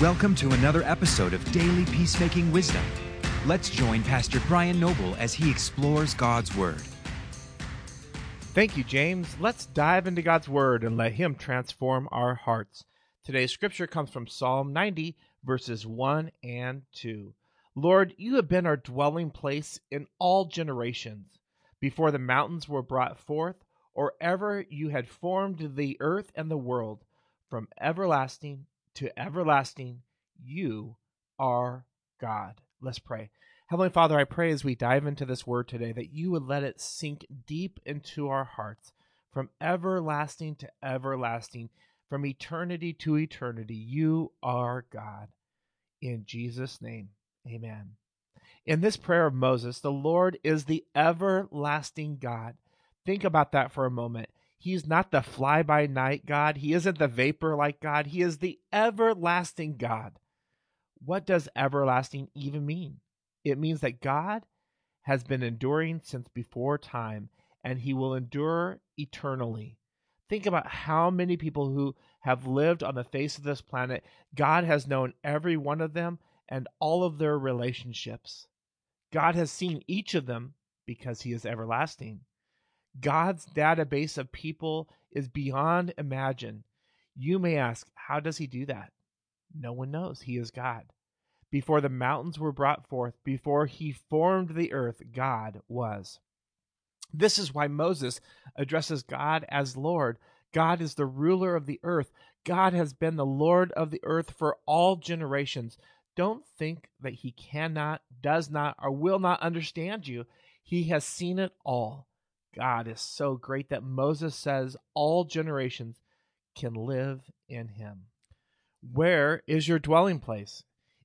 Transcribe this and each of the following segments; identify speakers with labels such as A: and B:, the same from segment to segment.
A: Welcome to another episode of Daily Peacemaking Wisdom. Let's join Pastor Brian Noble as he explores God's Word.
B: Thank you, James. Let's dive into God's Word and let Him transform our hearts. Today's scripture comes from Psalm 90, verses 1 and 2. Lord, you have been our dwelling place in all generations. Before the mountains were brought forth, or ever you had formed the earth and the world, from everlasting to everlasting, you are God. Let's pray. Heavenly Father, I pray as we dive into this word today that you would let it sink deep into our hearts from everlasting to everlasting, from eternity to eternity. You are God. In Jesus' name, amen. In this prayer of Moses, the Lord is the everlasting God. Think about that for a moment. He's not the fly by night God. He isn't the vapor like God. He is the everlasting God. What does everlasting even mean? It means that God has been enduring since before time and he will endure eternally. Think about how many people who have lived on the face of this planet, God has known every one of them and all of their relationships. God has seen each of them because he is everlasting. God's database of people is beyond imagine. You may ask, how does he do that? No one knows. He is God. Before the mountains were brought forth, before he formed the earth, God was. This is why Moses addresses God as Lord. God is the ruler of the earth. God has been the Lord of the earth for all generations. Don't think that he cannot, does not, or will not understand you. He has seen it all. God is so great that Moses says all generations can live in him. Where is your dwelling place?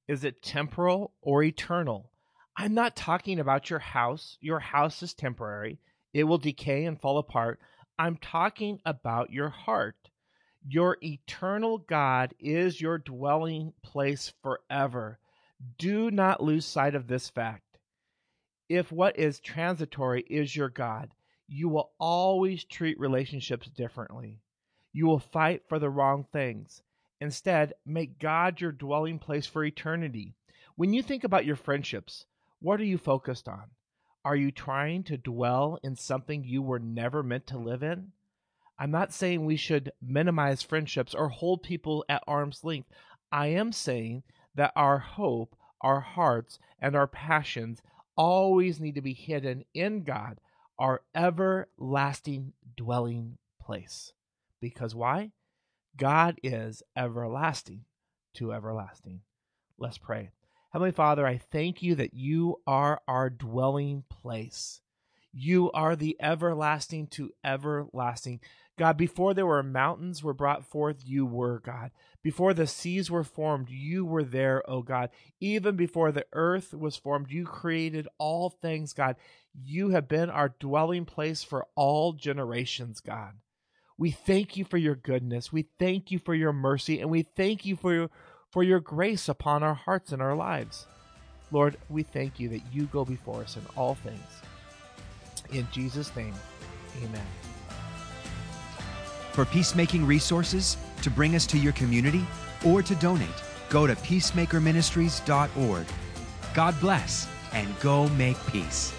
B: Is it temporal or eternal? I'm not talking about your house. Your house is temporary, it will decay and fall apart. I'm talking about your heart. Your eternal God is your dwelling place forever. Do not lose sight of this fact. If what is transitory is your God, you will always treat relationships differently. You will fight for the wrong things. Instead, make God your dwelling place for eternity. When you think about your friendships, what are you focused on? Are you trying to dwell in something you were never meant to live in? I'm not saying we should minimize friendships or hold people at arm's length. I am saying that our hope, our hearts, and our passions always need to be hidden in God our everlasting dwelling place. Because why? God is everlasting to everlasting. Let's pray. Heavenly Father, I thank you that you are our dwelling place. You are the everlasting to everlasting. God, before there were mountains were brought forth, you were God. Before the seas were formed, you were there, O God. Even before the earth was formed, you created all things, God. You have been our dwelling place for all generations, God. We thank you for your goodness. We thank you for your mercy, and we thank you for your, for your grace upon our hearts and our lives. Lord, we thank you that you go before us in all things. In Jesus' name, amen.
A: For peacemaking resources, to bring us to your community, or to donate, go to peacemakerministries.org. God bless and go make peace.